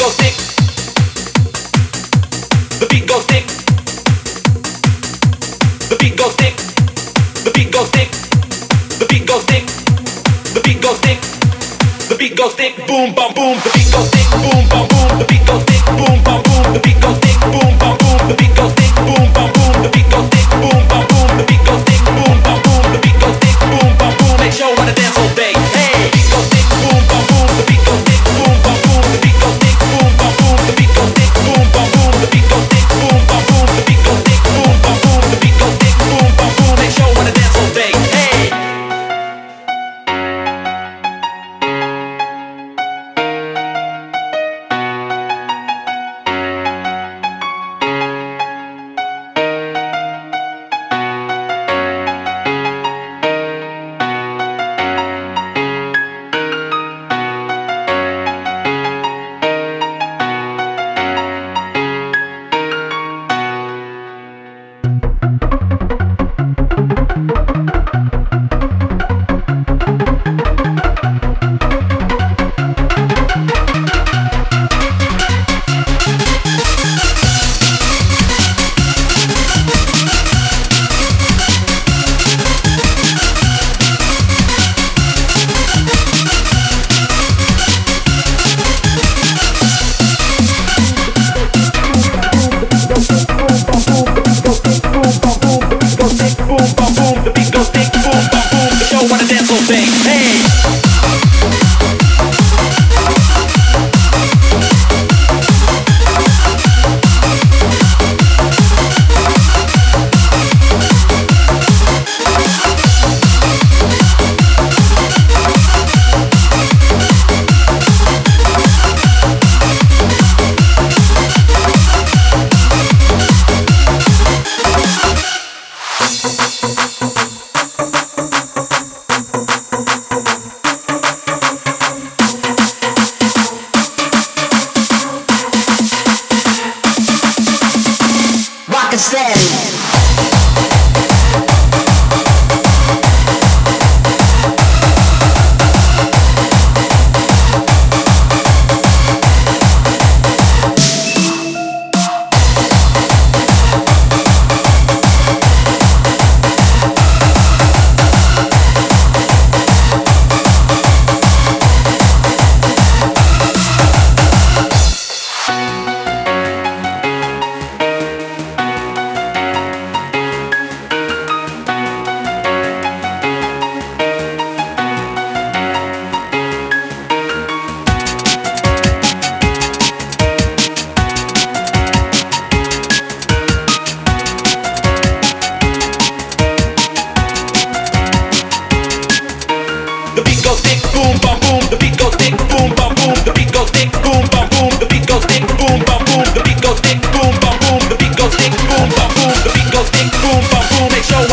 goes tick. The beat goes tick. The beat goes tick. The beat goes tick. The beat goes tick. The beat goes tick. The beat goes tick. Boom, bam, boom. The beat goes thick. Boom, bam, boom. The beat goes thick. Boom, bam, boom. say, hey. make sure